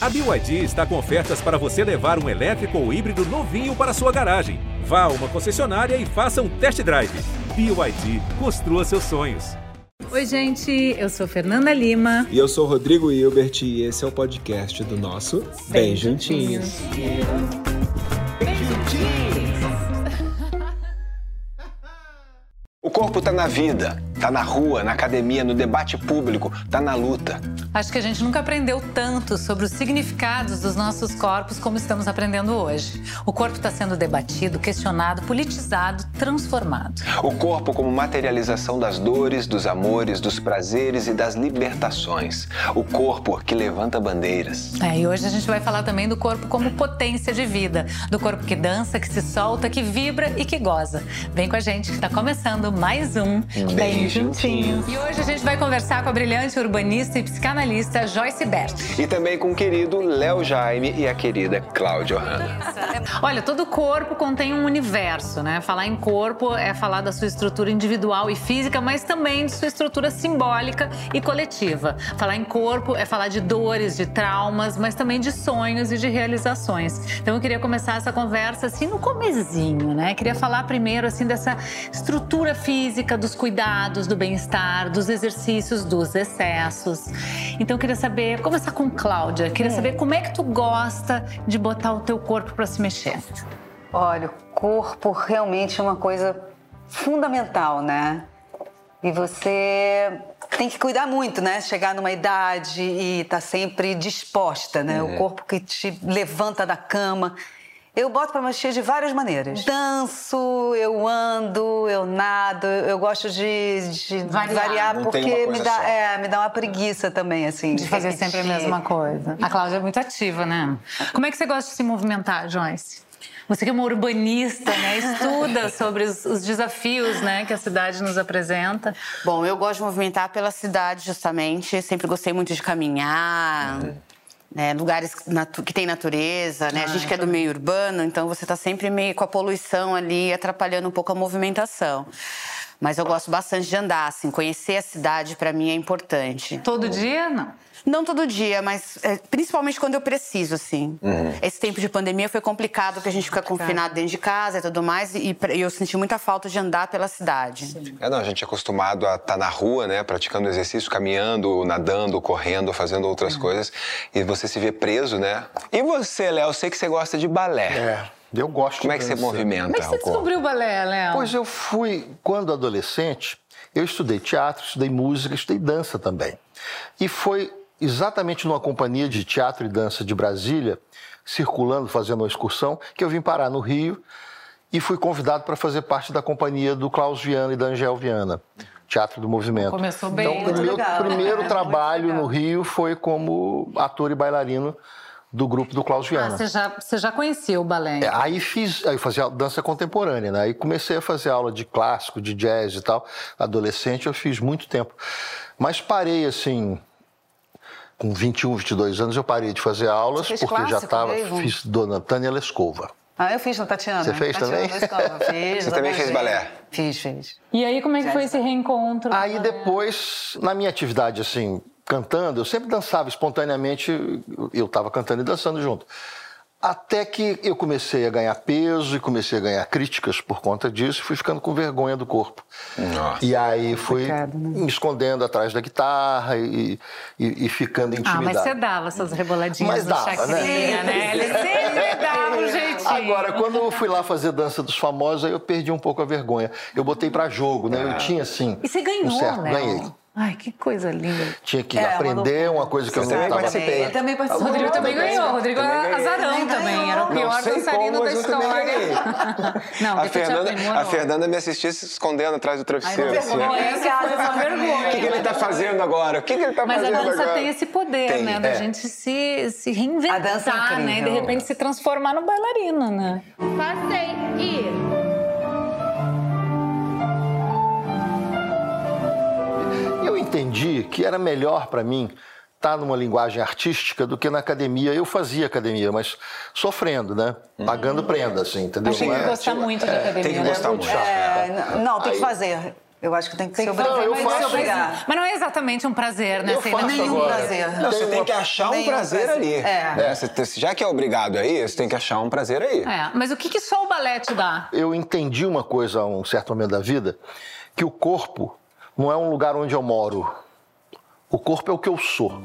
A BYD está com ofertas para você levar um elétrico ou híbrido novinho para sua garagem. Vá a uma concessionária e faça um test drive. BYD, construa seus sonhos. Oi, gente, eu sou Fernanda Lima. E eu sou Rodrigo Hilbert e esse é o podcast do nosso Bem, Bem Juntinhos. Juntinhos. O corpo está na vida, está na rua, na academia, no debate público, está na luta. Acho que a gente nunca aprendeu tanto sobre os significados dos nossos corpos como estamos aprendendo hoje. O corpo está sendo debatido, questionado, politizado, transformado. O corpo como materialização das dores, dos amores, dos prazeres e das libertações. O corpo que levanta bandeiras. É, e hoje a gente vai falar também do corpo como potência de vida, do corpo que dança, que se solta, que vibra e que goza. Vem com a gente que está começando mais um Bem, Bem juntinhos. E hoje a gente vai conversar com a brilhante urbanista e psicanalista Joyce Bert. E também com o querido Léo Jaime e a querida Cláudia Hanna. Olha, todo corpo contém um universo, né? Falar em corpo é falar da sua estrutura individual e física, mas também de sua estrutura simbólica e coletiva. Falar em corpo é falar de dores, de traumas, mas também de sonhos e de realizações. Então eu queria começar essa conversa assim no comezinho, né? Queria falar primeiro assim dessa estrutura física, dos cuidados, do bem-estar, dos exercícios, dos excessos. Então eu queria saber, começar com Cláudia, queria é. saber como é que tu gosta de botar o teu corpo para se mexer. Olha, o corpo realmente é uma coisa fundamental, né? E você tem que cuidar muito, né? Chegar numa idade e estar tá sempre disposta, né? O corpo que te levanta da cama. Eu boto para mexer de várias maneiras. Danço, eu ando, eu nado, eu gosto de, de variar, variar porque me dá, é, me dá uma preguiça também, assim. De, de fazer repetir. sempre a mesma coisa. A Cláudia é muito ativa, né? Como é que você gosta de se movimentar, Joyce? Você que é uma urbanista, né? Estuda sobre os, os, desafios né, que a cidade nos apresenta. Bom, eu gosto de movimentar pela cidade, justamente. Sempre gostei muito de caminhar. Uhum né, lugares que tem natureza, né? Ah, a gente que é do meio urbano, então você está sempre meio com a poluição ali atrapalhando um pouco a movimentação. Mas eu gosto bastante de andar, assim, conhecer a cidade para mim é importante. Todo dia, não? Não todo dia, mas é, principalmente quando eu preciso, assim. Uhum. Esse tempo de pandemia foi complicado, porque a gente fica confinado dentro de casa e tudo mais, e, e eu senti muita falta de andar pela cidade. Sim. É, não, a gente é acostumado a estar tá na rua, né, praticando exercício, caminhando, nadando, correndo, fazendo outras uhum. coisas, e você se vê preso, né? E você, Léo, eu sei que você gosta de balé. É. Eu gosto Como é que você movimenta? Como é que você descobriu o balé, Léo? Pois eu fui, quando adolescente, eu estudei teatro, estudei música, estudei dança também. E foi exatamente numa companhia de teatro e dança de Brasília, circulando, fazendo uma excursão, que eu vim parar no Rio e fui convidado para fazer parte da companhia do Klaus Viana e da Angel Viana. Teatro do Movimento. Começou bem. Então, o meu legal, primeiro né? trabalho no Rio foi como ator e bailarino do grupo do Klaus Viana. Ah, você já, você já conhecia o balé? É, aí fiz, aí fazia dança contemporânea, né? Aí comecei a fazer aula de clássico, de jazz e tal. Adolescente eu fiz muito tempo. Mas parei assim, com 21, 22 anos eu parei de fazer aulas porque clássico, já estava fiz Dona Tânia Lescova. Ah, eu fiz na Tatiana. Você fez Tatiana também? Lescova, fiz. Você também fez balé? Fiz, fiz. E aí como é que foi esse reencontro? Aí depois, na minha atividade assim, cantando, eu sempre dançava espontaneamente, eu estava cantando e dançando junto. Até que eu comecei a ganhar peso e comecei a ganhar críticas por conta disso, e fui ficando com vergonha do corpo. Nossa. E aí fui né? me escondendo atrás da guitarra e, e, e ficando intimidado. Ah, mas você dava essas reboladinhas mas dava, chacrinha, né? né? Ele sempre dava um jeitinho. Agora, quando eu fui lá fazer dança dos famosos, aí eu perdi um pouco a vergonha. Eu botei para jogo, né? Eu é. tinha assim. E você ganhou, um certo, né? Ganhei. Ai, que coisa linda. Tinha que é, aprender uma coisa que eu não estava... Participei. Ele também participou. O Rodrigo também ganhou. O Rodrigo é azarão também. Era o pior dançarino da história. não, a Fernanda, a Fernanda me assistia se escondendo atrás do travesseiro. Ai, não, assim. Vergonha. O que, que ele está fazendo agora? O que, que ele está fazendo agora? Mas a dança agora? tem esse poder, tem, né? Da é. gente se, se reinventar, a dança é né? E de repente se transformar no bailarino, né? Passei e... entendi que era melhor para mim estar tá numa linguagem artística do que na academia. Eu fazia academia, mas sofrendo, né? Pagando prenda, assim, entendeu? Tem que gostar muito da academia. Tem que né? gostar muito. É, não, tem que fazer. Eu acho que tem que, Tem se que obrigar. fazer, eu faço. Mas não é exatamente um prazer, né? Eu Sei, faço nenhum agora. prazer. Não, você Tem que achar um prazer, prazer. ali. É. né? Você já que é obrigado aí, você tem que achar um prazer aí. É, mas o que, que só o balé te dá? Eu entendi uma coisa a um certo momento da vida, que o corpo não é um lugar onde eu moro. O corpo é o que eu sou.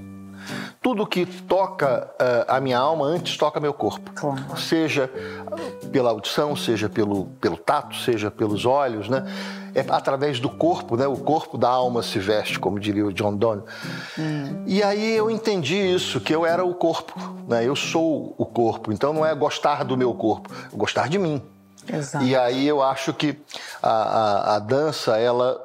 Tudo que toca eh, a minha alma antes toca meu corpo. Seja pela audição, seja pelo, pelo tato, seja pelos olhos, né? É através do corpo, né? O corpo da alma se veste, como diria o John Donne. E aí eu entendi isso, que eu era o corpo, né? Eu sou o corpo. Então não é gostar do meu corpo, é gostar de mim. Exato. E aí eu acho que a, a, a dança, ela,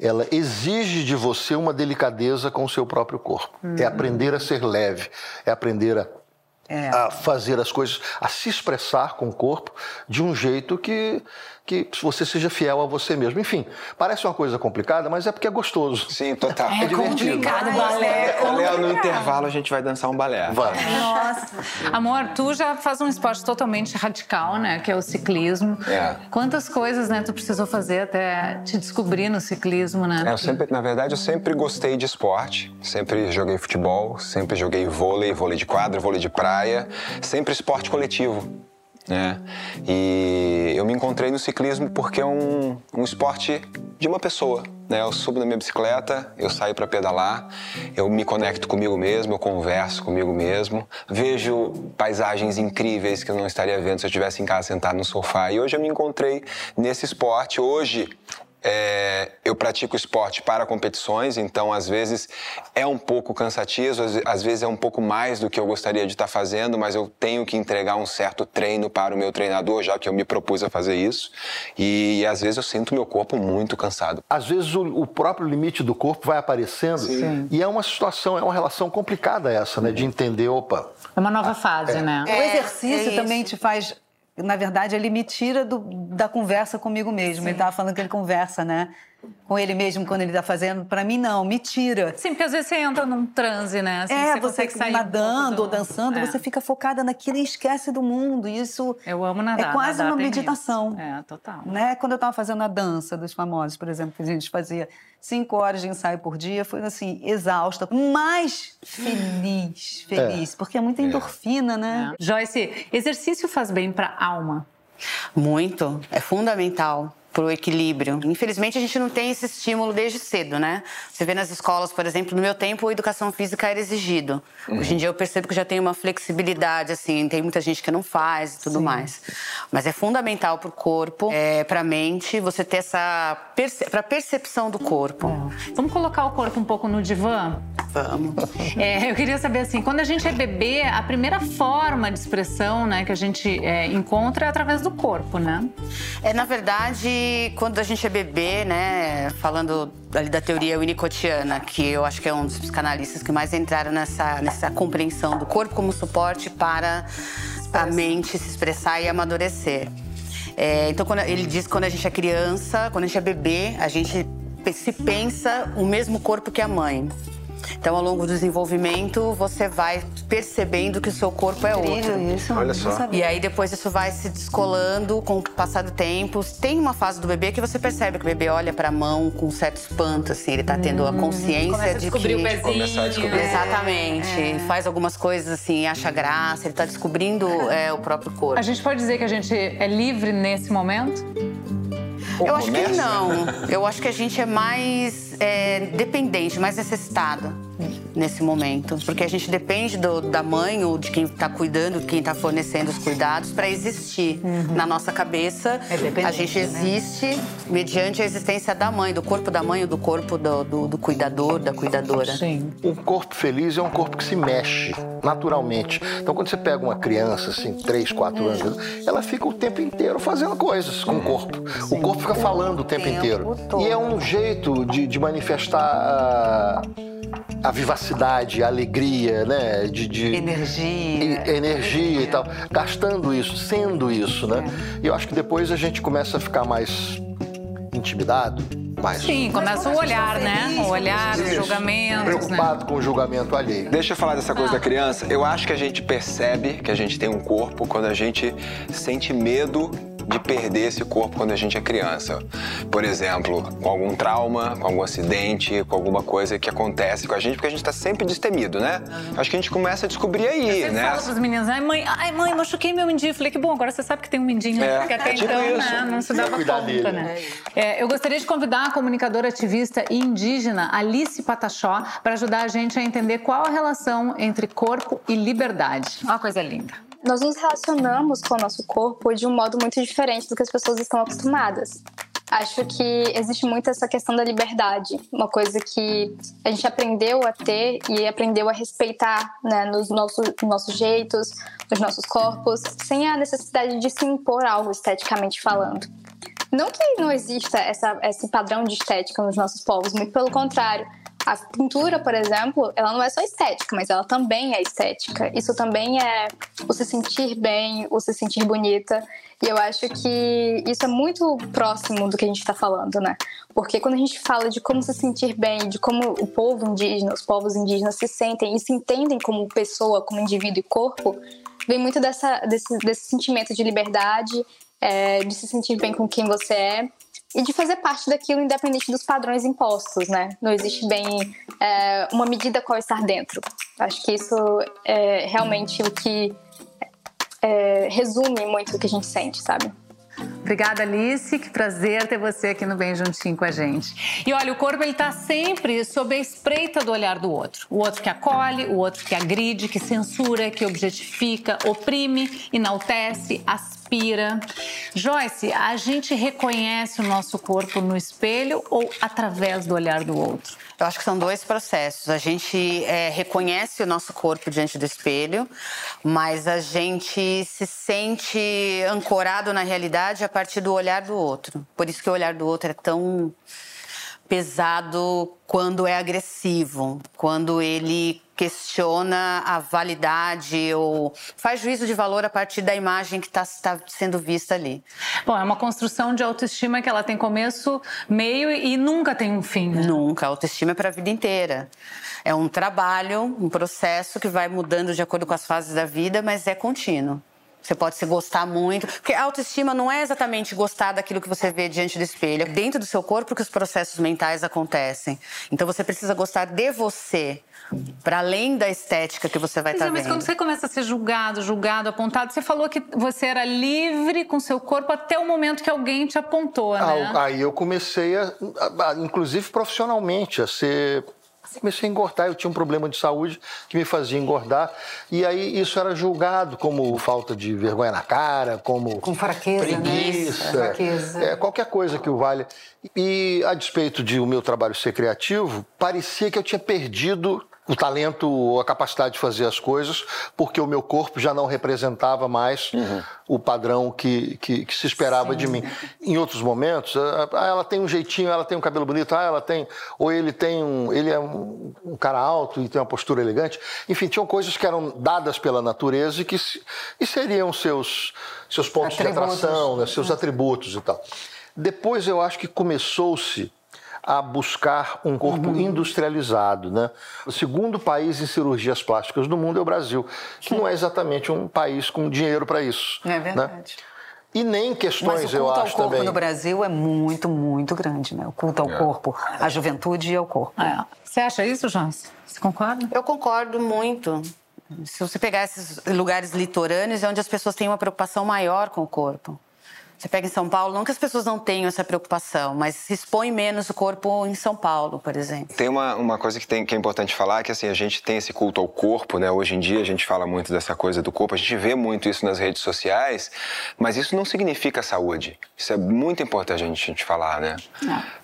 ela exige de você uma delicadeza com o seu próprio corpo. É aprender a ser leve, é aprender a, É. a fazer as coisas, a se expressar com o corpo de um jeito que, que você seja fiel a você mesmo. Enfim, parece uma coisa complicada, mas é porque é gostoso. Sim, total. É complicado, balé. é Léo, no intervalo a gente vai dançar um balé. Vai. Nossa. Amor, tu já faz um esporte totalmente radical, né? Que é o ciclismo. É. Quantas coisas, né, tu precisou fazer até te descobrir no ciclismo, né? É, eu sempre, na verdade, eu sempre gostei de esporte. Sempre joguei futebol, sempre joguei vôlei, vôlei de quadra, vôlei de praia. Sempre esporte coletivo. Né? E eu me encontrei no ciclismo porque é um, um esporte de uma pessoa. Né? Eu subo na minha bicicleta, eu saio para pedalar, eu me conecto comigo mesmo, eu converso comigo mesmo, vejo paisagens incríveis que eu não estaria vendo se eu estivesse em casa sentado no sofá. E hoje eu me encontrei nesse esporte. Hoje é, eu pratico esporte para competições, então às vezes é um pouco cansativo, às, às vezes é um pouco mais do que eu gostaria de estar fazendo, mas eu tenho que entregar um certo treino para o meu treinador, já que eu me propus a fazer isso. E, às vezes eu sinto meu corpo muito cansado. Às vezes o, o próprio limite do corpo vai aparecendo e é uma situação, é uma relação complicada essa, né? De entender, opa, É uma nova fase, né? o exercício é também te faz. Na verdade, ele me tira do- da conversa comigo mesmo. Ele estava falando que ele conversa, né? Com ele mesmo quando ele está fazendo. Para mim, não, me tira. Sim, porque às vezes você entra num transe, né? Assim, é, você, você, sair um nadando pouco ou do- dançando, É. você fica focada naquilo e esquece do mundo. E Isso Eu amo nadar. é quase nadar uma meditação. isso. É, total. né? Quando eu estava fazendo a dança dos famosos, por exemplo, que a gente fazia cinco horas de ensaio por dia, foi assim, exausta, mas feliz, feliz, porque é muita endorfina, né? É. Joyce, exercício faz bem pra alma. Muito. É fundamental para o equilíbrio. Infelizmente, a gente não tem esse estímulo desde cedo, né? Você vê nas escolas, por exemplo, no meu tempo, a educação física era exigido. Hoje em dia, eu percebo que já tem uma flexibilidade, assim, tem muita gente que não faz e tudo mais. Mas é fundamental para o corpo, é, para a mente, você ter essa... Perce para percepção do corpo. Vamos colocar o corpo um pouco no divã? Vamos. É, eu queria saber assim, quando a gente é bebê, a primeira forma de expressão, né, que a gente é, encontra é através do corpo, né? É, na verdade, quando a gente é bebê, né, falando ali da teoria winnicottiana, que eu acho que é um dos psicanalistas que mais entraram nessa, nessa compreensão do corpo como suporte para a mente se expressar e amadurecer. É, então, quando ele diz que quando a gente é criança, quando a gente é bebê, a gente se pensa o mesmo corpo que a mãe. Então, ao longo do desenvolvimento, você vai percebendo que o seu corpo é outro. Isso. Olha só. E aí depois isso vai se descolando com o passar do tempo. Tem uma fase do bebê que você percebe que o bebê olha pra mão com um certo espanto, assim, ele tá tendo a consciência Começa a de descobrir que o pezinho. Começar a descobrir. Exatamente. Faz algumas coisas assim, acha graça, ele tá descobrindo é, o próprio corpo. A gente pode dizer que a gente é livre nesse momento? Eu acho que não. Eu acho que a gente é mais é, dependente, mais necessitada nesse momento. Porque a gente depende do- da mãe ou de quem está cuidando, de quem está fornecendo os cuidados para existir. Na nossa cabeça, É a gente né? existe mediante a existência da mãe, do corpo da mãe ou do corpo do, do- do cuidador, da cuidadora. Sim. Um corpo feliz é um corpo que se mexe naturalmente. Então, quando você pega uma criança, assim, 3, 4 anos, ela fica o tempo inteiro fazendo coisas com o corpo. O corpo fica falando o tempo tempo inteiro. todo. E é um jeito de, de manifestar a, a vivacidade, a alegria, né? De, de- Energia. e- energia e tal. Gastando isso, sendo isso, né? E eu acho que depois a gente começa a ficar mais intimidado, mais Sim, começa o olhar, né? O olhar, os julgamentos, né? preocupado com o julgamento alheio. Deixa eu falar dessa coisa da criança. Eu acho que a gente percebe que a gente tem um corpo quando a gente sente medo de perder esse corpo quando a gente é criança. Por exemplo, com algum trauma, com algum acidente, com alguma coisa que acontece com a gente, porque a gente está sempre destemido, né? Acho que a gente começa a descobrir aí, Você né? fala pros meninos, ai mãe, ai mãe, machuquei meu mindinho. Falei, que bom, agora você sabe que tem um mindinho. É, Porque até tipo então, isso. né, não se dava conta, dele. né? É, eu gostaria de convidar a comunicadora ativista e indígena Alice Patachó para ajudar a gente a entender qual a relação entre corpo e liberdade. Olha uma coisa linda. Nós nos relacionamos com o nosso corpo de um modo muito diferente do que as pessoas estão acostumadas. Acho que existe muito essa questão da liberdade, uma coisa que a gente aprendeu a ter e aprendeu a respeitar né, nos nossos, nossos jeitos, nos nossos corpos, sem a necessidade de se impor algo esteticamente falando. Não que não exista essa, esse padrão de estética nos nossos povos, muito pelo contrário. A pintura, por exemplo, ela não é só estética, mas ela também é estética. Isso também é o se sentir bem, o se sentir bonita. E eu acho que isso é muito próximo do que a gente está falando, né? Porque quando a gente fala de como se sentir bem, de como o povo indígena, os povos indígenas se sentem e se entendem como pessoa, como indivíduo e corpo, vem muito dessa, desse, desse sentimento de liberdade, é, de se sentir bem com quem você é e de fazer parte daquilo independente dos padrões impostos, né? Não existe bem é, uma medida qual estar dentro. Acho que isso é realmente o que é, resume muito o que a gente sente, sabe? Obrigada, Alice. Que prazer ter você aqui no Bem Juntinho com a gente. E olha, o corpo ele tá sempre sob a espreita do olhar do outro. O outro que acolhe, o outro que agride, que censura, que objetifica, oprime, enaltece, aspira. Joyce, a gente reconhece o nosso corpo no espelho ou através do olhar do outro? Eu acho que são dois processos. A gente é, reconhece o nosso corpo diante do espelho, mas a gente se sente ancorado na realidade a partir do olhar do outro. Por isso que o olhar do outro é tão pesado quando é agressivo, quando ele questiona a validade ou faz juízo de valor a partir da imagem que está sendo vista ali. Bom, é uma construção de autoestima que ela tem começo, meio e nunca tem um fim. Né? Nunca. A autoestima é para a vida inteira. É um trabalho, um processo que vai mudando de acordo com as fases da vida, mas é contínuo. Você pode se gostar muito. Porque a autoestima não é exatamente gostar daquilo que você vê diante do espelho. É dentro do seu corpo que os processos mentais acontecem. Então você precisa gostar de você. Para além da estética que você vai Mas, estar é, mas vendo. quando você começa a ser julgado, julgado, apontado, você falou que você era livre com seu corpo até o momento que alguém te apontou, né? Ah, Aí eu comecei, a, a- a- inclusive profissionalmente, a ser. Comecei a engordar, eu tinha um problema de saúde que me fazia engordar, e aí isso era julgado como falta de vergonha na cara, como Com fraqueza, né? preguiça, Fraqueza. é, qualquer coisa que o valha. E a despeito de o meu trabalho ser criativo, parecia que eu tinha perdido o talento ou a capacidade de fazer as coisas, porque o meu corpo já não representava mais o padrão que, que, que se esperava de mim. Em outros momentos, ah, ela tem um jeitinho, ela tem um cabelo bonito, ah, ela tem, ou ele tem um, ele é um, um cara alto e tem uma postura elegante. Enfim, tinham coisas que eram dadas pela natureza e que se- e seriam seus seus pontos Atributos. de atração, né, seus atributos e tal. Depois eu acho que começou-se a buscar um corpo industrializado, né? O segundo país em cirurgias plásticas do mundo é o Brasil, que não é exatamente um país com dinheiro para isso. É né? verdade. E nem Mas questões, o eu culto ao acho corpo também. no Brasil é muito, muito grande, né? O culto ao corpo, a juventude e ao corpo. É. Você acha isso, Joyce? Você concorda? Eu concordo muito. Se você pegar esses lugares litorâneos, é onde as pessoas têm uma preocupação maior com o corpo. Você pega em São Paulo, não que as pessoas não tenham essa preocupação, mas se expõe menos o corpo em São Paulo, por exemplo. Tem uma, uma coisa que, tem, que é importante falar, que assim, a gente tem esse culto ao corpo, né? Hoje em dia a gente fala muito dessa coisa do corpo, a gente vê muito isso nas redes sociais, mas isso não significa saúde. Isso é muito importante a gente, a gente falar, né?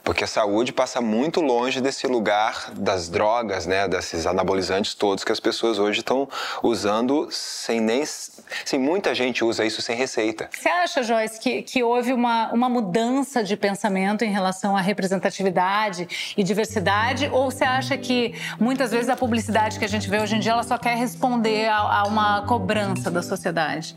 Porque a saúde passa muito longe desse lugar das drogas, né? Desses anabolizantes todos que as pessoas hoje estão usando sem nem... Assim, muita gente usa isso sem receita. Você acha, Joyce, que, que houve uma, uma mudança de pensamento em relação à representatividade e diversidade? Ou você acha que muitas vezes a publicidade que a gente vê hoje em dia ela só quer responder a, a uma cobrança da sociedade?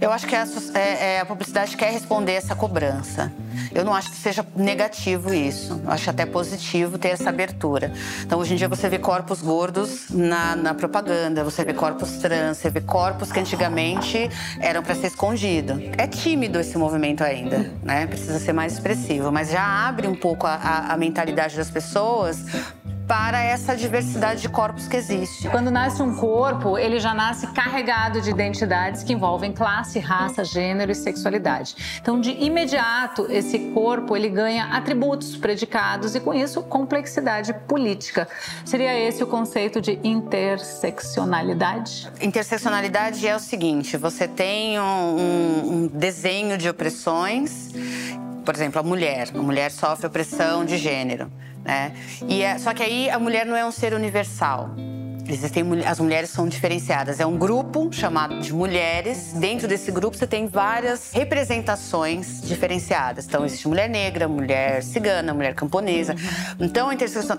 Eu acho que a, é, é, a publicidade quer responder essa cobrança. Eu não acho que seja negativo isso. Eu acho até positivo ter essa abertura. Então, hoje em dia, você vê corpos gordos na, na propaganda, você vê corpos trans, você vê corpos que antigamente eram para ser escondido. É tímido esse movimento ainda, né? Precisa ser mais expressivo, mas já abre um pouco a, a, a mentalidade das pessoas para essa diversidade de corpos que existe. Quando nasce um corpo, ele já nasce carregado de identidades que envolvem classe, raça, gênero e sexualidade. Então, de imediato, esse corpo ele ganha atributos, predicados e com isso complexidade política. Seria esse o conceito de interseccionalidade? Interseccionalidade é o seguinte: você tem um, um desenho de opressões por exemplo, a mulher. A mulher sofre opressão de gênero. Né? E é, só que aí a mulher não é um ser universal. Existem, as mulheres são diferenciadas. É um grupo chamado de mulheres. Dentro desse grupo você tem várias representações diferenciadas. Então existe mulher negra, mulher cigana, mulher camponesa. Então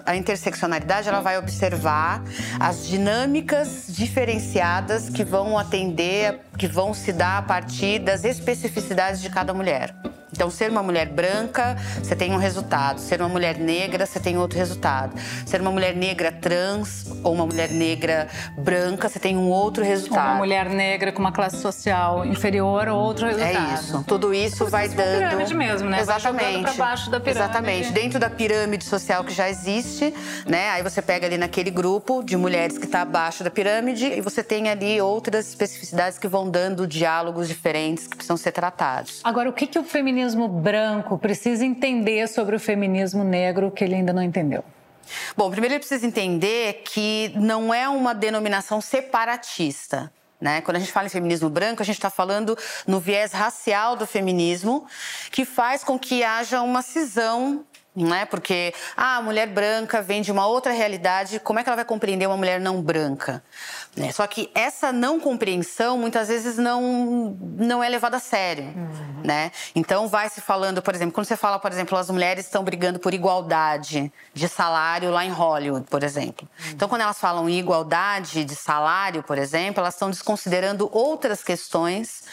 a interseccionalidade ela vai observar as dinâmicas diferenciadas que vão atender, que vão se dar a partir das especificidades de cada mulher. Então, ser uma mulher branca, você tem um resultado. Ser uma mulher negra, você tem outro resultado. Ser uma mulher negra trans ou uma mulher negra branca, você tem um outro resultado. Uma mulher negra com uma classe social inferior, outro é resultado. É isso. Tudo isso vai Uma dando. pirâmide mesmo, né? Vai Exatamente. pra baixo da pirâmide. Exatamente. Dentro da pirâmide social que já existe, né? Aí você pega ali naquele grupo de mulheres que está abaixo da pirâmide e você tem ali outras especificidades que vão dando diálogos diferentes que precisam ser tratados. Agora, o que, que o feminismo branco precisa entender sobre o feminismo negro que ele ainda não entendeu? Bom, primeiro ele precisa entender que não é uma denominação separatista. Né? Quando a gente fala em feminismo branco, a gente está falando no viés racial do feminismo, que faz com que haja uma cisão não é? Porque ah, a mulher branca vem de uma outra realidade, como é que ela vai compreender uma mulher não branca? Né? Só que essa não compreensão muitas vezes não, não é levada a sério. Uhum. Né? Então vai se falando, por exemplo, quando você fala, por exemplo, as mulheres estão brigando por igualdade de salário lá em Hollywood, por exemplo. Uhum. Então, quando elas falam igualdade de salário, por exemplo, elas estão desconsiderando outras questões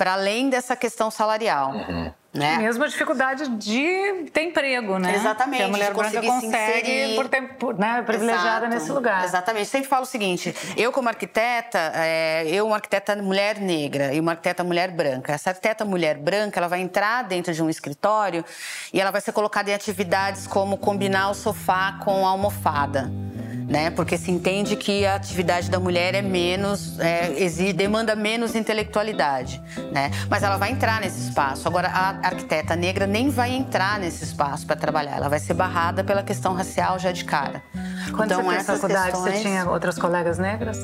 para além dessa questão salarial. Uhum. Né? Mesmo a dificuldade de ter emprego, né? Exatamente. Que a mulher branca consegue por ter por, né, privilegiada Exato. nesse lugar. Exatamente. Sempre falo o seguinte: eu, como arquiteta, é, eu, uma arquiteta mulher negra e uma arquiteta mulher branca. Essa arquiteta mulher branca, ela vai entrar dentro de um escritório e ela vai ser colocada em atividades como combinar o sofá com a almofada né? Porque se entende que a atividade da mulher é menos, é, exige, demanda menos intelectualidade, né? Mas ela vai entrar nesse espaço. Agora, a arquiteta negra nem vai entrar nesse espaço para trabalhar. Ela vai ser barrada pela questão racial já de cara. Quando então, você fez faculdade, questões... você tinha outras colegas negras?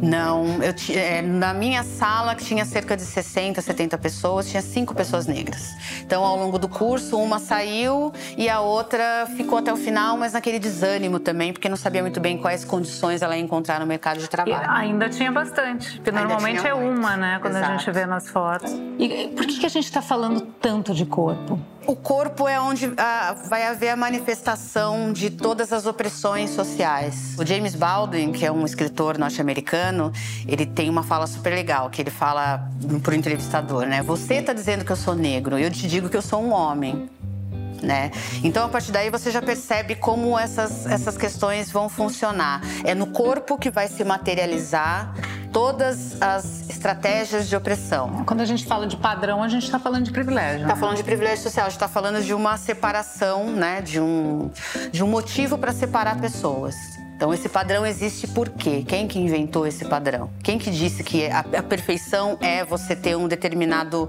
Não, eu é, na minha sala que tinha cerca de 60, 70 pessoas, tinha cinco pessoas negras. Então, ao longo do curso, uma saiu e a outra ficou até o final, mas naquele desânimo também, porque não sabia muito bem quais condições ela ia encontrar no mercado de trabalho. E ainda tinha bastante, porque ainda normalmente é uma, né, quando Exato. a gente vê nas fotos. E por que, que a gente está falando tanto de corpo? O corpo é onde ah, vai haver a manifestação de todas as opressões sociais. O James Baldwin, que é um escritor norte-americano, ele tem uma fala super legal, que ele fala para o entrevistador, né? Você está dizendo que eu sou negro, eu te digo que eu sou um homem né? Então, a partir daí, você já percebe como essas, essas questões vão funcionar. É no corpo que vai se materializar todas as estratégias de opressão. Quando a gente fala de padrão, a gente está falando de privilégio. Está falando de privilégio social, a gente está falando de uma separação, né? De um, de um motivo para separar pessoas. Então esse padrão existe por quê? Quem que inventou esse padrão? Quem que disse que a, a perfeição é você ter um determinado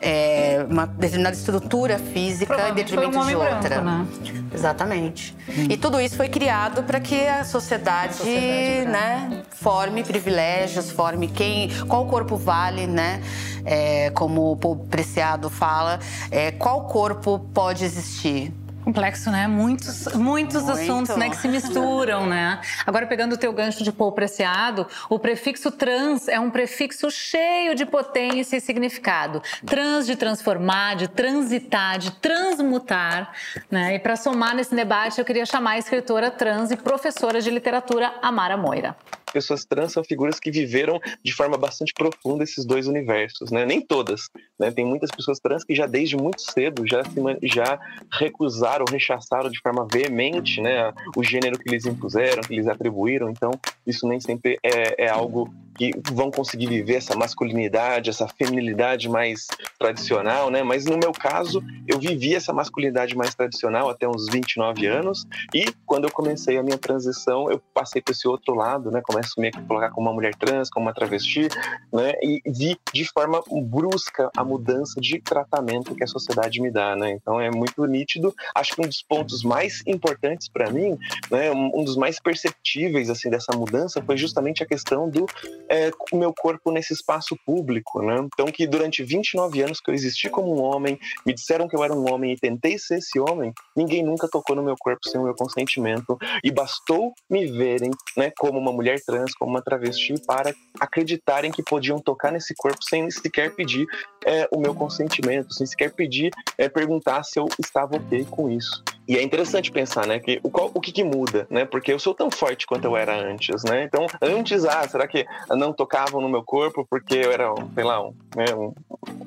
é, uma determinada estrutura física em detrimento um de outra? Branco, né? Exatamente. Hum. E tudo isso foi criado para que a sociedade, a sociedade né, forme privilégios, forme quem, qual corpo vale, né? É, como o Preciado fala, é, qual corpo pode existir? Complexo, né? Muitos, muitos Muito. assuntos né, que se misturam, né? Agora, pegando o teu gancho de pouco preciado, o prefixo trans é um prefixo cheio de potência e significado. Trans de transformar, de transitar, de transmutar, né? E para somar nesse debate, eu queria chamar a escritora trans e professora de literatura Amara Moira. pessoas trans são figuras que viveram de forma bastante profunda esses dois universos, né? Nem todas, né? Tem muitas pessoas trans que já desde muito cedo já se, já recusaram, rechaçaram de forma veemente, né? O gênero que lhes impuseram, que lhes atribuíram. Então, isso nem sempre é, é algo que vão conseguir viver essa masculinidade, essa feminilidade mais tradicional, né? Mas no meu caso, eu vivi essa masculinidade mais tradicional até uns 29 anos e quando eu comecei a minha transição, eu passei para esse outro lado, né? Começo a me colocar como uma mulher trans, como uma travesti, né? E vi de forma brusca a mudança de tratamento que a sociedade me dá, né? Então é muito nítido. Acho que um dos pontos mais importantes para mim, né? Um dos mais perceptíveis assim dessa mudança foi justamente a questão do é, meu corpo nesse espaço público, né? Então que durante 29 anos que eu existi como um homem, me disseram que eu era um homem e tentei ser esse homem, ninguém nunca tocou no meu corpo sem o meu consentimento e bastou me verem, né, como uma mulher trans, como uma travesti para acreditarem que podiam tocar nesse corpo sem sequer pedir é, o meu consentimento, sem sequer pedir, é, perguntar se eu estava ok com isso. E é interessante pensar, né, que o, qual, o que, que muda, né? Porque eu sou tão forte quanto eu era antes, né? Então, antes, ah, será que não tocavam no meu corpo porque eu era, sei lá, um, né, um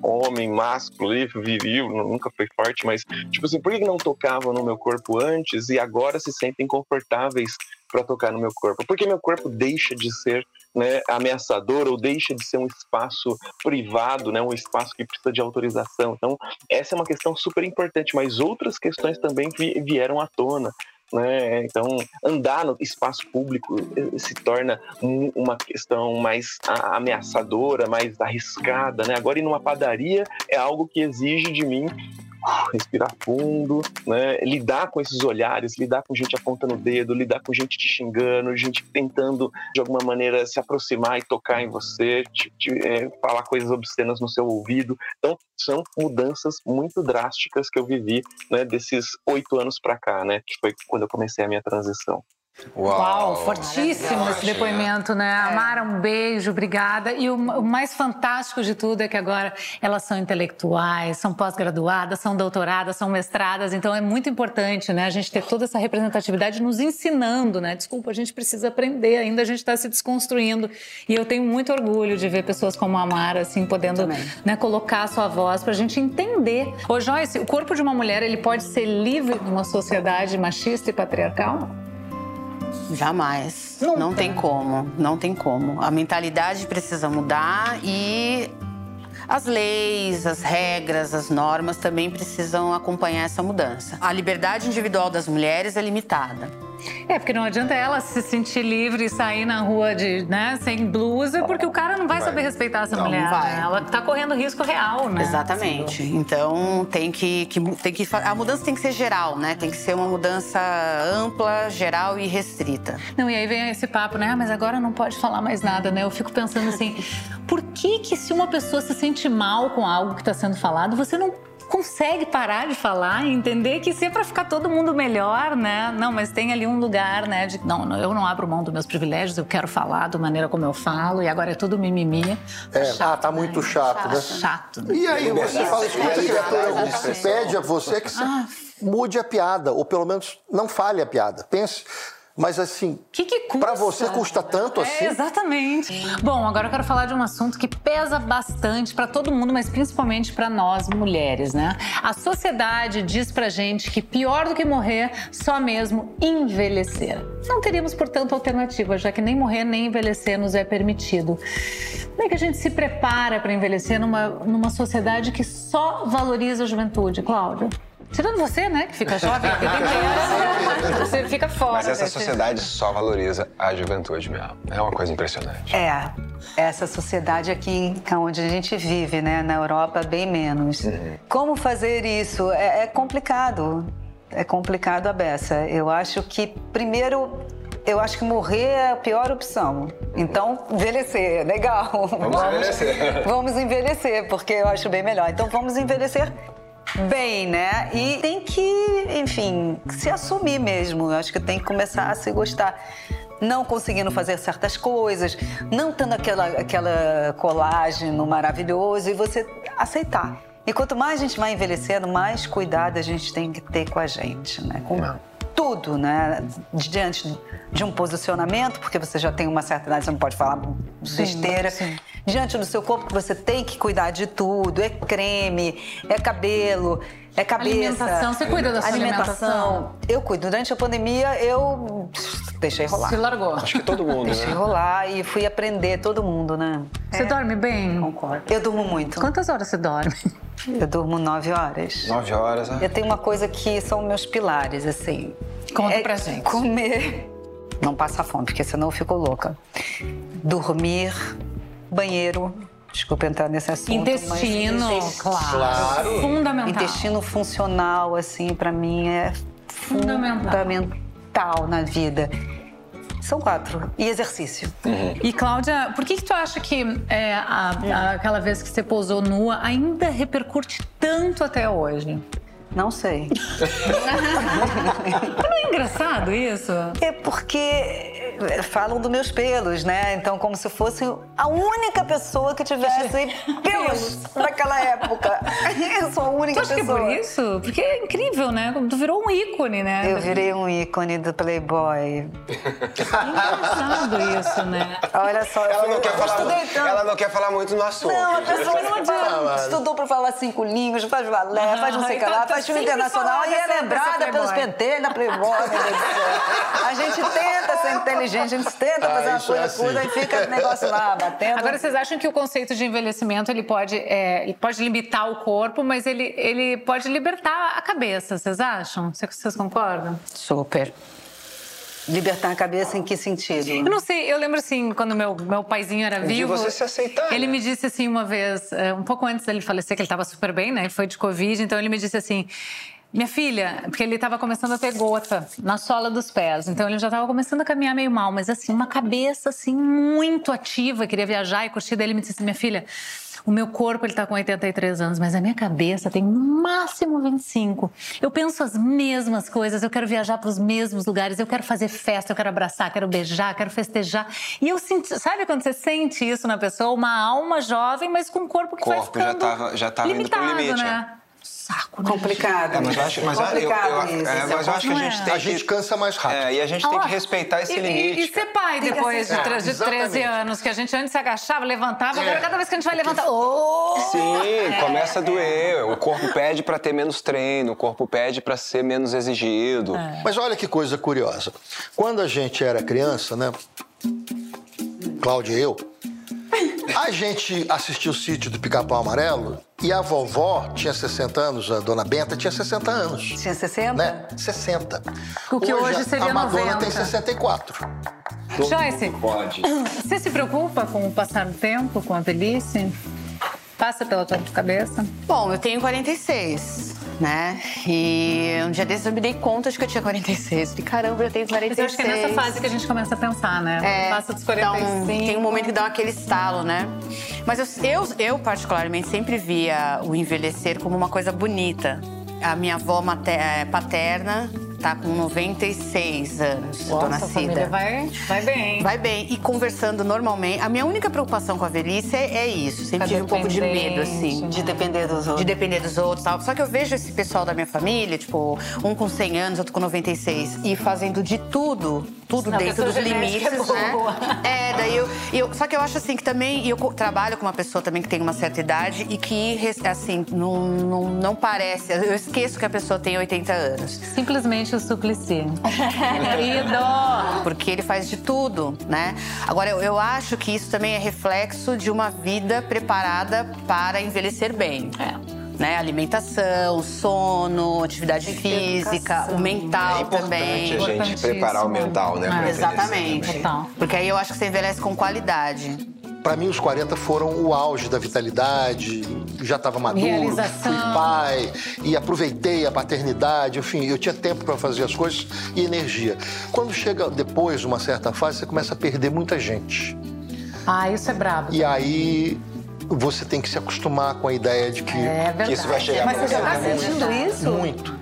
homem másculo, viril, nunca foi forte, mas, tipo assim, por que não tocavam no meu corpo antes e agora se sentem confortáveis para tocar no meu corpo? Porque meu corpo deixa de ser né, ameaçador ou deixa de ser um espaço privado, né, um espaço que precisa de autorização. Então, essa é uma questão super importante, mas outras questões também vieram à tona. Né? Então, andar no espaço público eh, se torna uma questão mais ameaçadora, mais arriscada. Né? Agora, ir numa padaria é algo que exige de mim respirar fundo, né? lidar com esses olhares, lidar com gente apontando o dedo, lidar com gente te xingando, gente tentando de alguma maneira se aproximar e tocar em você, te, te, é, falar coisas obscenas no seu ouvido. Então, são mudanças muito drásticas que eu vivi né, desses oito anos para cá, né? Que foi quando eu comecei a minha transição. Uau, Uau fortíssimo esse depoimento, né? É. Amara, um beijo, obrigada. E o, o, mais fantástico de tudo é que agora elas são intelectuais, são pós-graduadas, são doutoradas, são mestradas, então é muito importante, né? A gente ter toda essa representatividade nos ensinando, né? Desculpa, a gente precisa aprender, ainda a gente está se desconstruindo. E eu tenho muito orgulho de ver pessoas como a Amara, assim, podendo né, colocar a sua voz para a gente entender. Ô, Joyce, o corpo de uma mulher, ele pode ser livre numa sociedade machista e patriarcal? Jamais. Nunca. Não tem como, não tem como. A mentalidade precisa mudar e as leis, as regras, as normas também precisam acompanhar essa mudança. A liberdade individual das mulheres é limitada. É, porque não adianta ela se sentir livre e sair na rua de, né, sem blusa, porque o cara não vai, vai. saber respeitar essa não, mulher. Não vai. Né? Ela tá correndo risco real, né? Exatamente. Então tem que, que, tem que. A mudança tem que ser geral, né? Tem que ser uma mudança ampla, geral e restrita. Não, e aí vem esse papo, né? Ah, mas agora não pode falar mais nada, né? Eu fico pensando assim, por que que se uma pessoa se sente mal com algo que está sendo falado, você não consegue parar de falar e entender que se é para ficar todo mundo melhor, né? Não, mas tem ali um lugar, né? De não, eu não abro mão dos meus privilégios, eu quero falar da maneira como eu falo e agora é tudo mimimi. Tá é, chato, ah, tá né? muito chato, né? Chato. Né? E aí você fala, escuta, diretor, pede a você que você ah. mude a piada, ou pelo menos não fale a piada. Pense, mas assim, que que para você custa tanto é, assim? Exatamente. Bom, agora eu quero falar de um assunto que pesa bastante para todo mundo, mas principalmente para nós mulheres, né? A sociedade diz pra gente que pior do que morrer, só mesmo envelhecer. Não teríamos, portanto, alternativa, já que nem morrer nem envelhecer nos é permitido. Como é que a gente se prepara para envelhecer numa, numa sociedade que só valoriza a juventude, Cláudia? Tirando você, né, que fica jovem, porque tem criança, você fica fora. Mas essa sociedade só valoriza a juventude mesmo. É uma coisa impressionante. É. Essa sociedade aqui onde a gente vive, né, na Europa, bem menos. Uhum. Como fazer isso? É, é complicado. É complicado a beça. Eu acho que, primeiro, eu acho que morrer é a pior opção. Então, envelhecer, legal. Vamos, vamos envelhecer. Vamos envelhecer, porque eu acho bem melhor. Então, vamos envelhecer bem, né? E tem que, enfim, se assumir mesmo. Eu acho que tem que começar a se gostar não conseguindo fazer certas coisas, não tendo aquela, aquela colágeno maravilhoso e você aceitar. E quanto mais a gente vai envelhecendo, mais cuidado a gente tem que ter com a gente, né? Com, tudo, né? Diante de um posicionamento, porque você já tem uma certa idade, você não pode falar besteira. sim. Diante do seu corpo, que você tem que cuidar de tudo. É creme, é cabelo, é cabeça. Alimentação, você cuida da sua alimentação? Eu cuido. Durante a pandemia, eu deixei rolar. Se largou. Acho que todo mundo, Deixei né? rolar e fui aprender, todo mundo, né? Você dorme bem? Concordo. Eu durmo muito. Quantas horas você dorme? Eu durmo nove horas. Nove horas, né? Eu tenho uma coisa que são meus pilares, assim. Conta pra gente. Comer. Não passar fome, porque senão eu fico louca. Dormir, banheiro. Desculpa entrar nesse assunto. Intestino, mas... claro. Claro. Fundamental. Intestino funcional, assim, pra mim é Fundamental. fundamental na vida. São quatro. E exercício. E Cláudia, por que, que tu acha que é, a- a- aquela vez que você pousou nua ainda repercute tanto até hoje? Não sei. Não é engraçado isso? É porque falam dos meus pelos, né? Então, como se fosse a única pessoa que tivesse pelos naquela época. Eu sou a Tu única acha que é pessoa. por isso? Porque é incrível, né? Tu virou um ícone, né? Eu virei um ícone do Playboy. engraçado isso, né? Olha só, Ela eu, não, quer eu falar, estudei tanto. ela não quer falar muito no assunto. Não, a pessoa não mano. estudou pra falar cinco línguas, faz balé, faz não sei o que lá, tá- tá faz filme internacional e é lembrada pelos penteiros da Playboy. A gente tenta ser inteligente, a gente tenta Ah, fazer uma isso é coisa assim. curta e fica o negócio lá, batendo. Agora, vocês acham que o conceito de envelhecimento ele pode, é, ele pode limitar o corpo, mas ele, ele pode libertar a cabeça, vocês acham? Vocês vocês concordam? Super. Libertar a cabeça em que sentido? Eu não sei, eu lembro assim, quando meu, meu paizinho era vivo. você se aceitar, Ele né? me disse assim uma vez, eh, um pouco antes dele falecer, que ele estava super bem, né? Foi de Covid, então ele me disse assim. Minha filha, porque ele estava começando a ter gota na sola dos pés, então ele já estava começando a caminhar meio mal, mas assim, uma cabeça assim muito ativa, queria viajar e curtir. Daí ele me disse assim, minha filha, o meu corpo ele tá com 83 anos, mas a minha cabeça tem no máximo 25. Eu penso as mesmas coisas, eu quero viajar para os mesmos lugares, eu quero fazer festa, eu quero abraçar, quero beijar, quero festejar. E eu senti, sabe quando você sente isso na pessoa, uma alma jovem, mas com um corpo que O vai corpo já ficando tava- já tava indo pro limitado, limite, né? Saco, né? Complicado. É, mas eu acho, mas eu, eu, Complicado eu- isso, é, esse mas eu acho que a gente é. tem A gente cansa mais rápido. É, e a gente tem Ó, que respeitar esse e, limite. E, e ser pai Tem depois de, de 13 Exatamente. anos, que a gente antes se agachava, levantava, agora cada vez que a gente vai levantar. Oh! Sim, começa a doer. O corpo pede pra ter menos treino, o corpo pede pra ser menos exigido. Mas olha que coisa curiosa. Quando a gente era criança, né? Cláudia e eu, a gente assistia o sítio do Pica-Pau Amarelo e a vovó tinha 60 anos, a dona Benta tinha 60 anos. Tinha 60? Né? 60. O que hoje seria a Madonna 90. tem 64. Joyce, Pode. você se preocupa com o passar do tempo, com a velhice? Passa pela tua cabeça? Bom, eu tenho 46, né? E um dia desses eu me dei conta de que eu tinha 46. Falei, caramba, eu tenho Mas 46. eu acho que é nessa fase que a gente começa a pensar, né? É, Passa dos dá 45. um- tem um momento que dá aquele estalo, né? Mas eu, eu, eu, particularmente, sempre via o envelhecer como uma coisa bonita. A minha avó mater- eh, paterna tá com 96 anos, dona Nossa, a família Cida. vai, vai bem. Vai bem. E conversando normalmente. A minha única preocupação com a velhice é, é isso. Sempre tive um pouco de medo, assim. De depender dos outros. De depender dos outros e tal. Só que eu vejo esse pessoal da minha família, tipo, um com 100 anos, outro com 96, e fazendo de tudo, tudo Não, dentro dos genética limites, é né? boa. É, daí eu, eu. Só que eu acho assim que também. e Eu trabalho com uma pessoa também que tem uma certa idade e que, assim, não, não, não parece. Eu esqueço que a pessoa tem 80 anos. Simplesmente o Suplicy. Querido! Porque ele faz de tudo, né? Agora, eu, eu acho que isso também é reflexo de uma vida preparada para envelhecer bem. Né? Alimentação, sono, atividade física, o mental É importante também. a gente preparar o mental, né? Exatamente. Porque aí eu acho que você envelhece com qualidade. Para mim, os 40 foram o auge da vitalidade, já estava maduro, Realização. fui pai e aproveitei a paternidade, enfim, eu tinha tempo para fazer as coisas e energia. Quando chega depois de uma certa fase, você começa a perder muita gente. Ah, isso é brabo. E aí você tem que se acostumar com a ideia de que É. Que isso vai chegar Mas você já você. tá sentindo isso? muito.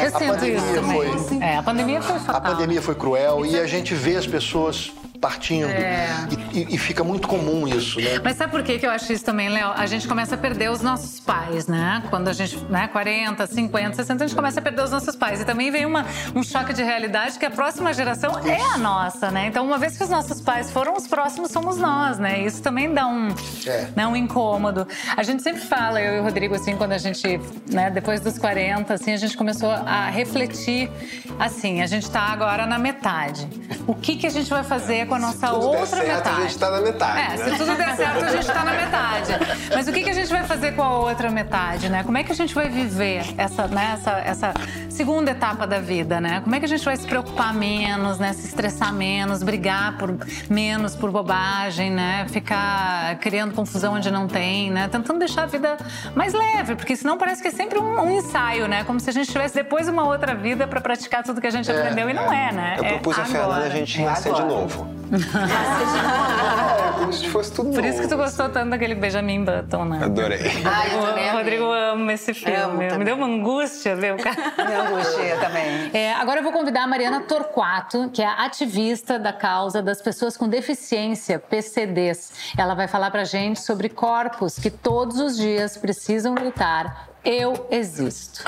Eu a sinto pandemia isso foi- É, a pandemia foi A fatal. pandemia foi cruel e a gente vê as pessoas partindo. É. E, e, fica muito comum isso, né? Mas sabe por que, eu acho isso também, Léo? A gente começa a perder os nossos pais, né? Quando a gente, né, 40, 50, 60, a gente começa a perder os nossos pais. E também vem uma, um choque de realidade que a próxima geração é a nossa, né? Então, uma vez que os nossos pais foram, os próximos somos nós, né? Isso também dá um, é. né, um incômodo. A gente sempre fala, eu e o Rodrigo, assim, quando a gente, né, depois dos 40, assim, a gente começou a refletir, assim, a gente tá agora na metade. O que que a gente vai fazer com a nossa outra certo, metade? A gente tá na metade. É, né? se tudo der certo, a gente tá na metade. Mas o que que a gente vai fazer com a outra metade, né? Como é que a gente vai viver essa, né, essa, essa segunda etapa da vida, né? Como é que a gente vai se preocupar menos, né? Se estressar menos, brigar por menos por bobagem, né? Ficar criando confusão onde não tem, né? Tentando deixar a vida mais leve, porque senão parece que é sempre um, um ensaio, né? Como se a gente tivesse depois uma outra vida para praticar tudo que a gente é, aprendeu e não é, né? Eu propus é a Fernanda a gente é nascer de novo. É, como se fosse tudo Por novo. isso que tu gostou tanto daquele Benjamin Button, né? Adorei. Ai, eu o Rodrigo ama esse filme. Me deu uma angústia ver o cara. Me angustia também. É, agora eu vou convidar a Mariana Torquato, que é ativista da causa das pessoas com deficiência, PCDs. Ela vai falar pra gente sobre corpos que todos os dias precisam lutar. Eu existo.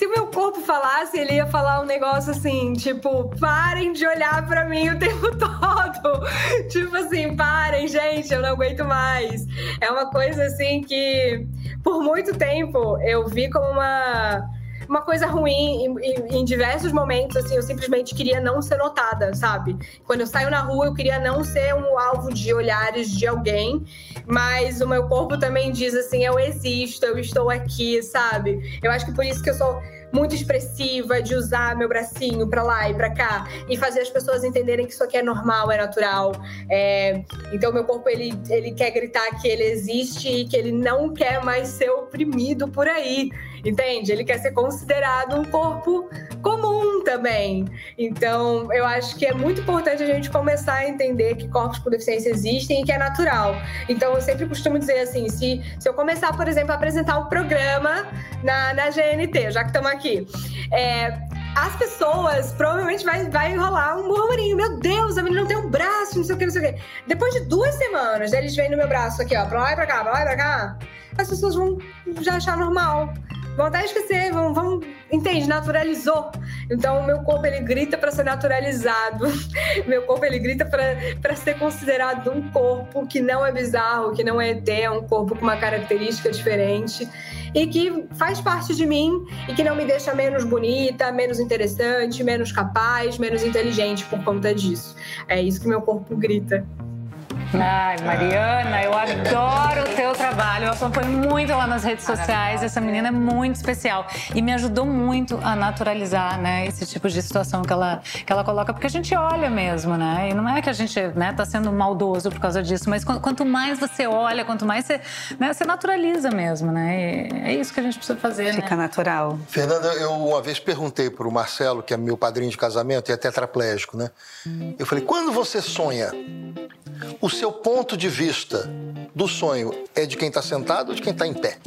Se o meu corpo falasse, ele ia falar um negócio assim, tipo, parem de olhar para mim o tempo todo. tipo assim, parem, gente, eu não aguento mais. É uma coisa assim que, por muito tempo, eu vi como uma uma coisa ruim em, em, em, diversos momentos, assim, eu simplesmente queria não ser notada, sabe? Quando eu saio na rua, eu queria não ser um alvo de olhares de alguém, mas o meu corpo também diz assim, eu existo, eu estou aqui, sabe? Eu acho que por isso que eu sou muito expressiva de usar meu bracinho para lá e para cá e fazer as pessoas entenderem que isso aqui é normal, é natural. É... Então meu corpo ele, ele quer gritar que ele existe e que ele não quer mais ser oprimido por aí, entende? Ele quer ser considerado um corpo comum também. Então eu acho que é muito importante a gente começar a entender que corpos com deficiência existem e que é natural. Então eu sempre costumo dizer assim, se, se eu começar, por exemplo, a apresentar um programa na, na GNT, já que estamos aqui. É, as pessoas provavelmente vai, vai rolar um murmurinho. Meu Deus, a menina não tem um braço, não sei o que, não sei o que. Depois de duas semanas eles vêm no meu braço aqui, ó, pra lá e pra cá, pra lá e pra cá, as pessoas vão já achar normal vão até esquecer, vão, vão entende, naturalizou. Então, o meu corpo ele grita para ser naturalizado. meu corpo ele grita para ser considerado um corpo que não é bizarro, que não é ET, é um corpo com uma característica diferente e que faz parte de mim e que não me deixa menos bonita, menos interessante, menos capaz, menos inteligente por conta disso. É isso que meu corpo grita. Ai, Mariana, eu adoro o teu trabalho. Eu acompanho muito lá nas redes sociais. Essa menina é muito especial e me ajudou muito a naturalizar, né, esse tipo de situação que ela, que ela coloca, porque a gente olha mesmo, né? E não é que a gente, né, tá sendo maldoso por causa disso, mas quanto mais você olha, quanto mais você, né, você naturaliza mesmo, né? E é isso que a gente precisa fazer, Fica né? natural. Fernanda, eu uma vez perguntei pro Marcelo, que é meu padrinho de casamento e é tetraplégico, né? Eu falei: "Quando você sonha, o seu ponto de vista do sonho é de quem está sentado ou de quem está em pé?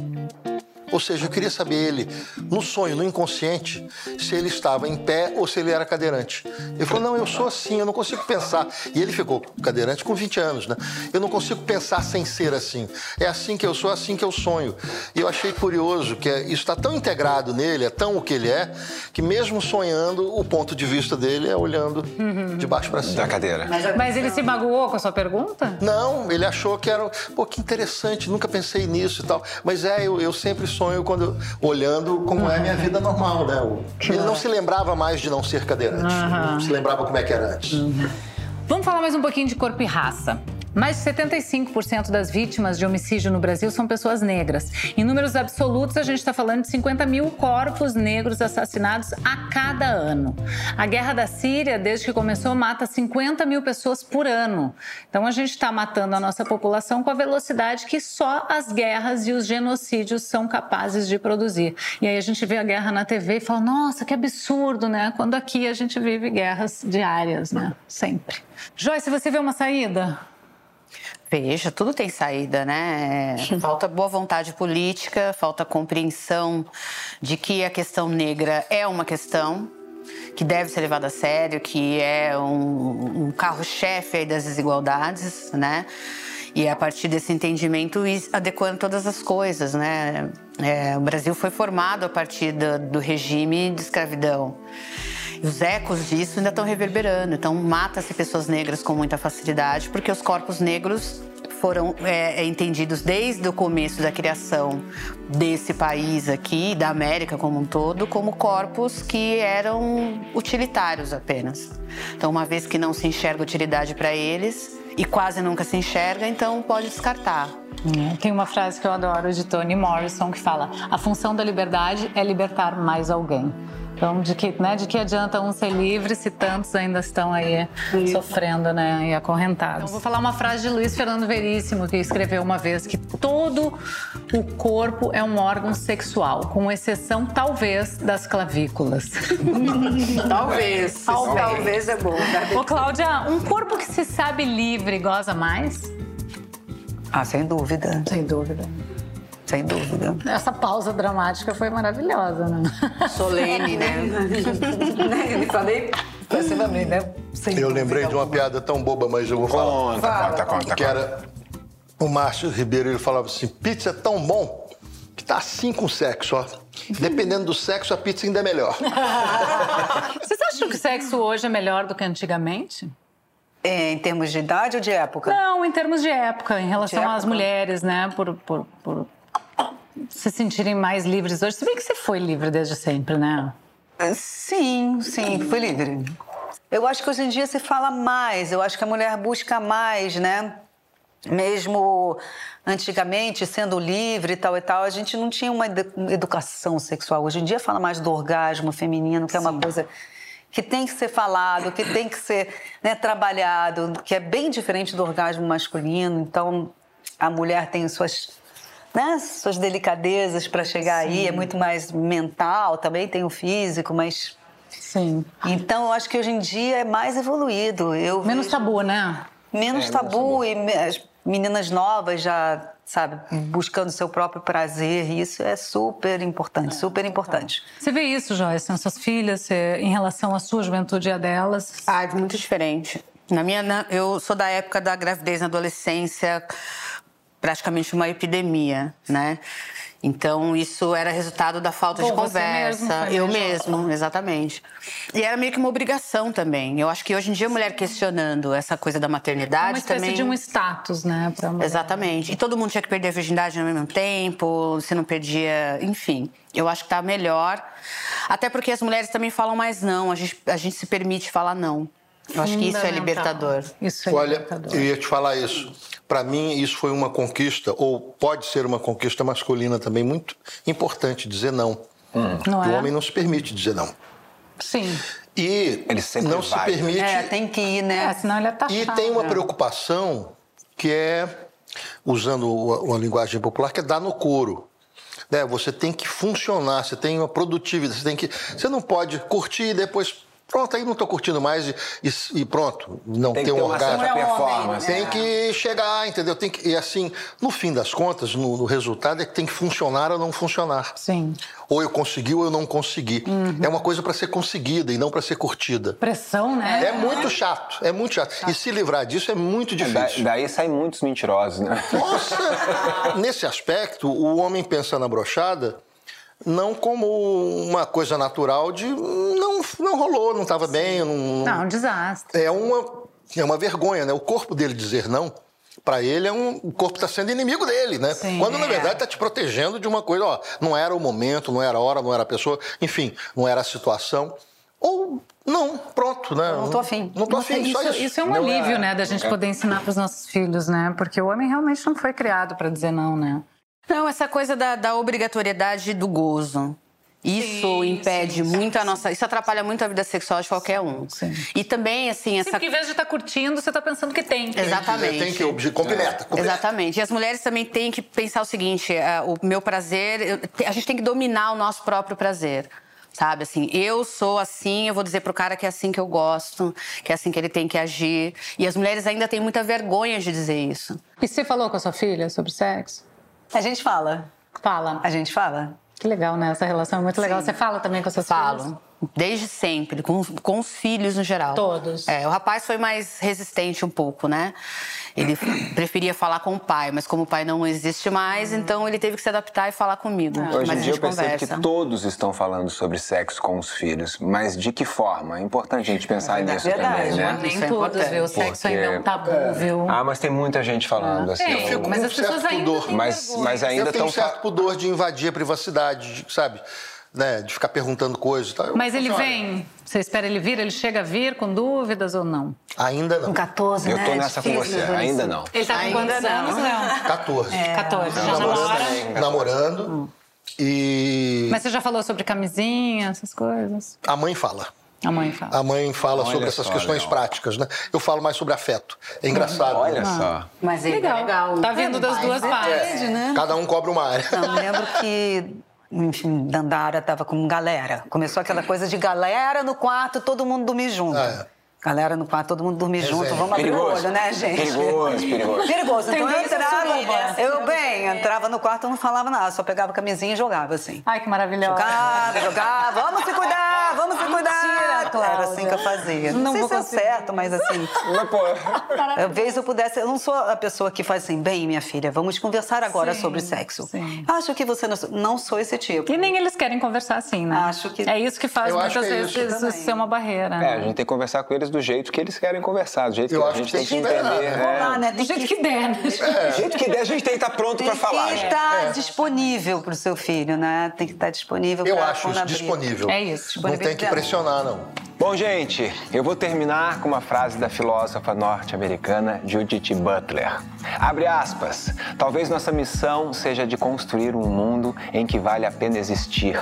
Ou seja, eu queria saber ele, no sonho, no inconsciente, se ele estava em pé ou se ele era cadeirante. Ele falou: Não, eu sou assim, eu não consigo pensar. E ele ficou cadeirante com 20 anos, né? Eu não consigo pensar sem ser assim. É assim que eu sou, é assim que eu sonho. E eu achei curioso que isso está tão integrado nele, é tão o que ele é, que mesmo sonhando, o ponto de vista dele é olhando uhum. de baixo para cima. Da cadeira. Mas, Mas ele se magoou com a sua pergunta? Não, ele achou que era. Pô, que interessante, nunca pensei nisso e tal. Mas é, eu, eu sempre sonho quando olhando como é a minha vida normal, né? Ele não se lembrava mais de não ser cadeirante. Não se lembrava como é que era antes. Uhum. Vamos falar mais um pouquinho de corpo e raça. Mais de 75% das vítimas de homicídio no Brasil são pessoas negras. Em números absolutos, a gente está falando de 50 mil corpos negros assassinados a cada ano. A guerra da Síria, desde que começou, mata 50 mil pessoas por ano. Então a gente está matando a nossa população com a velocidade que só as guerras e os genocídios são capazes de produzir. E aí a gente vê a guerra na TV e fala: nossa, que absurdo, né? Quando aqui a gente vive guerras diárias, né? Sempre. Joyce, você vê uma saída? Veja, tudo tem saída, né? Falta boa vontade política, falta compreensão de que a questão negra é uma questão, que deve ser levado a sério, que é um, um carro-chefe das desigualdades, né? E é a partir desse entendimento ir adequando todas as coisas, né? É, o Brasil foi formado a partir do, do regime de escravidão. Os ecos disso ainda estão reverberando. Então, mata-se pessoas negras com muita facilidade, porque os corpos negros foram é, é, entendidos desde o começo da criação desse país aqui, da América como um todo, como corpos que eram utilitários apenas. Então, uma vez que não se enxerga utilidade para eles e quase nunca se enxerga, então pode descartar. Hum, tem uma frase que eu adoro de Toni Morrison que fala: A função da liberdade é libertar mais alguém. Então, de que, né, de que adianta um ser livre se tantos ainda estão aí sofrendo né, e acorrentados? Então, vou falar uma frase de Luiz Fernando Veríssimo, que escreveu uma vez que todo o corpo é um órgão sexual, com exceção, talvez, das clavículas. talvez. Talvez. Talvez é bom. Né? Ô, Cláudia, um corpo que se sabe livre goza mais? Ah, sem dúvida. Sem dúvida. Sem dúvida. Essa pausa dramática foi maravilhosa, né? Solene, né? Me falei passivamente, né? Sem eu lembrei de uma piada tão boba, mas eu vou falar. Conta, Fala. conta, conta. Que era o Márcio Ribeiro, ele falava assim: pizza é tão bom que tá assim com sexo, ó. Dependendo do sexo, a pizza ainda é melhor. Vocês acham que o sexo hoje é melhor do que antigamente? É, em termos de idade ou de época? Não, em termos de época, em relação época? às mulheres, né? Por, por, por se sentirem mais livres hoje. Se bem que você foi livre desde sempre, né? Sim, sim, fui livre. Eu acho que hoje em dia se fala mais, eu acho que a mulher busca mais, né? Mesmo antigamente, sendo livre e tal e tal, a gente não tinha uma educação sexual. Hoje em dia fala mais do orgasmo feminino, que é uma Sim. coisa que tem que ser falado, que tem que ser né, trabalhado, que é bem diferente do orgasmo masculino. Então, a mulher tem suas né, suas delicadezas para chegar Sim. aí, é muito mais mental, também tem o físico, mas. Sim. Então, eu acho que hoje em dia é mais evoluído. Eu menos vejo... tabu, né? Menos é, tabu, menos tabu e as meninas novas já, sabe, buscando seu próprio prazer. Isso é super importante, é, super importante. Você vê isso, Joyce, nas suas filhas, em relação à sua juventude e a delas? Ah, é muito diferente. Na minha, eu sou da época da gravidez na adolescência praticamente uma epidemia, né? Então, isso era resultado da falta de conversa. Mesmo, eu mesmo, exatamente. E era meio que uma obrigação também. Eu acho que hoje em dia a mulher questionando essa coisa da maternidade uma espécie também. de um status, né? Exatamente. E todo mundo tinha que perder a virgindade ao mesmo tempo, se não perdia. Enfim, eu acho que tá melhor. Até porque as mulheres também falam mais não, a gente, a gente se permite falar não. Eu acho que isso é libertador. Isso é Olha, libertador. eu ia te falar isso. Para mim, isso foi uma conquista, ou pode ser uma conquista masculina também, muito importante dizer não. Hum. não o é? homem não se permite dizer não. Sim. E ele sempre não vai. se permite. É, tem que ir, né? É, senão ele é taxado. E tem uma preocupação que é, usando uma linguagem popular, que é dar no couro. Né? Você tem que funcionar, você tem uma produtividade, você tem que. Você não pode curtir e depois Pronto, aí não estou curtindo mais e, e, pronto, não tem, tem um orgasmo. É performance. Tem que chegar, entendeu? Tem que, e assim, no fim das contas, no, no, resultado é que tem que funcionar ou não funcionar. Sim. Ou eu consegui ou eu não consegui. Uhum. É uma coisa para ser conseguida e não para ser curtida. Pressão, né? É muito chato, é muito chato. chato. E se livrar disso é muito difícil. Da, daí saem muitos mentirosos, né? Nossa! Nesse aspecto, o homem pensa na brochada não como uma coisa natural de não, rolou, não estava bem. Não, não, um desastre. É uma, é uma vergonha, né? O corpo dele dizer não, para ele é um, o corpo está sendo inimigo dele, né? Sim, Quando na é. verdade está te protegendo de uma coisa, ó, não era o momento, não era a hora, não era a pessoa, enfim, não era a situação. Ou não, pronto, né? Não tô afim. Não tô afim, isso, só isso. Isso é um não alívio, é, né, da gente é. poder ensinar para os nossos filhos, né? Porque o homem realmente não foi criado para dizer não, né? Não, essa coisa da, da obrigatoriedade do gozo. Isso sim, sim, impede muito a nossa. Isso atrapalha muito a vida sexual de qualquer um. Sim. E também, assim, essa. Sim, porque em vez de estar tá curtindo, você está pensando que tem. Exatamente. Tem que, tem que completa, completa. Exatamente. E as mulheres também têm que pensar o seguinte: uh, o meu prazer, a gente tem que dominar o nosso próprio prazer. Sabe, assim, eu sou assim, eu vou dizer pro cara que é assim que eu gosto, que é assim que ele tem que agir. E as mulheres ainda têm muita vergonha de dizer isso. E você falou com a sua filha sobre sexo? A gente fala. Fala. A gente fala. Que legal, né? Essa relação é muito legal. Sim. Você fala também com as suas Falo. filhas? Desde sempre, com, com os filhos no geral. Todos. É, o rapaz foi mais resistente um pouco, né? Ele preferia falar com o pai, mas como o pai não existe mais, então ele teve que se adaptar e falar comigo. Hoje mas em a dia gente eu percebo conversa. que todos estão falando sobre sexo com os filhos, mas de que forma? É importante a gente pensar nisso também, né? Nem é todos, importante. viu? O sexo ainda é um tabu, viu? Ah, mas tem muita gente falando assim. Tem, eu- mas com as um pessoas certo ainda pudor. têm Mas, mas ainda eu tenho um certo pudor de invadir a privacidade, sabe? Né? De ficar perguntando coisas e tal. Eu Mas ele vem, você espera ele vir? Ele chega a vir com dúvidas ou não? Ainda não. Com 14, Eu né? tô nessa com você, adolescente. ainda não. Ele tá com quantos não. anos, Léo? 14. 14. Já namorando, namora? namorando. E Mas você já falou sobre camisinha, essas coisas? a mãe fala. A mãe fala. A mãe fala Olha sobre essas só, questões Léo. práticas, né? Eu falo mais sobre afeto. É engraçado. Olha né? só. Mas ele Legal. é legal. Tá vindo das duas partes. Depende, né? Cada um cobra uma área. Não, eu lembro que, enfim, Dandara tava com galera. Começou aquela coisa de galera no quarto, todo mundo dormir junto. É. Galera no quarto, todo mundo dormir junto. Resenha. Vamos abrir o Perigoso. olho, né, gente? Perigoso, perigoso. Perigoso. Então eu entrava, eu bem, entrava no quarto, não falava nada, só pegava a camisinha e jogava assim. Ai, que maravilhosa. Jogava, jogava, vamos se cuidar, vamos se cuidar. Mentira, Cláudia. Era assim que eu fazia. Não, Não sei vou se é certo, mas assim. Mas, pô, vezes eu pudesse, eu não sou a pessoa que faz assim, bem, minha filha, vamos conversar agora Sim, sobre sexo. sim. Acho que você não, não sou esse tipo. E nem eles querem conversar assim, né? Acho que- É isso que faz Eu muitas que é vezes isso isso ser uma barreira. é, né? a gente tem que conversar com eles do jeito que eles querem conversar, do jeito Eu que a acho gente que tem que tem que entender. né? é. Rolar, né? Do Tem jeito que, que der, né? Do jeito que der, a gente tem que estar pronto tem pra falar. que gente. estar disponível para o seu filho, né? Tem que estar disponível Eu acho isso disponível. É isso, Não tem que pressionar, não. Bom, gente, eu vou terminar com uma frase da filósofa norte-americana Judith Butler. Abre aspas. Talvez nossa missão seja de construir um mundo em que vale a pena existir.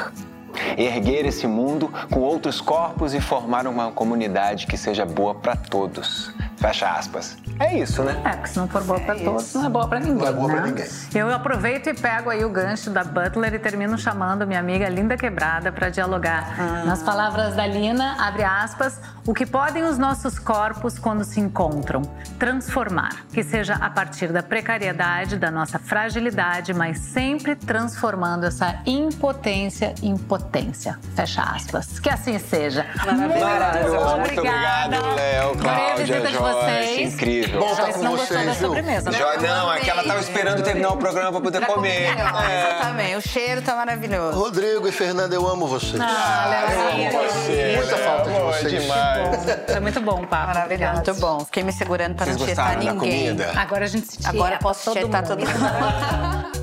Erguer esse mundo com outros corpos e formar uma comunidade que seja boa para todos. Fecha aspas. É isso, né? É, porque se não for boa pra todos, não é boa pra ninguém. Não é boa né? pra ninguém. Eu aproveito e pego aí o gancho da Butler e termino chamando minha amiga Linda Quebrada para dialogar. Ah. Nas palavras da Lina, abre aspas, o que podem os nossos corpos quando se encontram? Transformar. Que seja a partir da precariedade, da nossa fragilidade, mas sempre transformando essa impotência em potência. Fecha aspas. Que assim seja. Maravilhoso. Muito obrigada. obrigado, Léo, Cláudia, Joyce. vocês. Incrível. Bom estar Joyce com não da vocês, viu? sobremesa, né? Jo- não, é que ela tava esperando terminar o programa pra poder comer. É. Exatamente, o cheiro tá maravilhoso. Rodrigo e Fernanda, eu amo vocês. Ah, Léozinho. Você, Muita falta de boa vocês. demais. Foi muito bom o papo. Maravilhoso. Muito bom. Fiquei me segurando para não tietar da ninguém. comida? Agora a gente Agora tieta posso todo tietar mundo. todo mundo.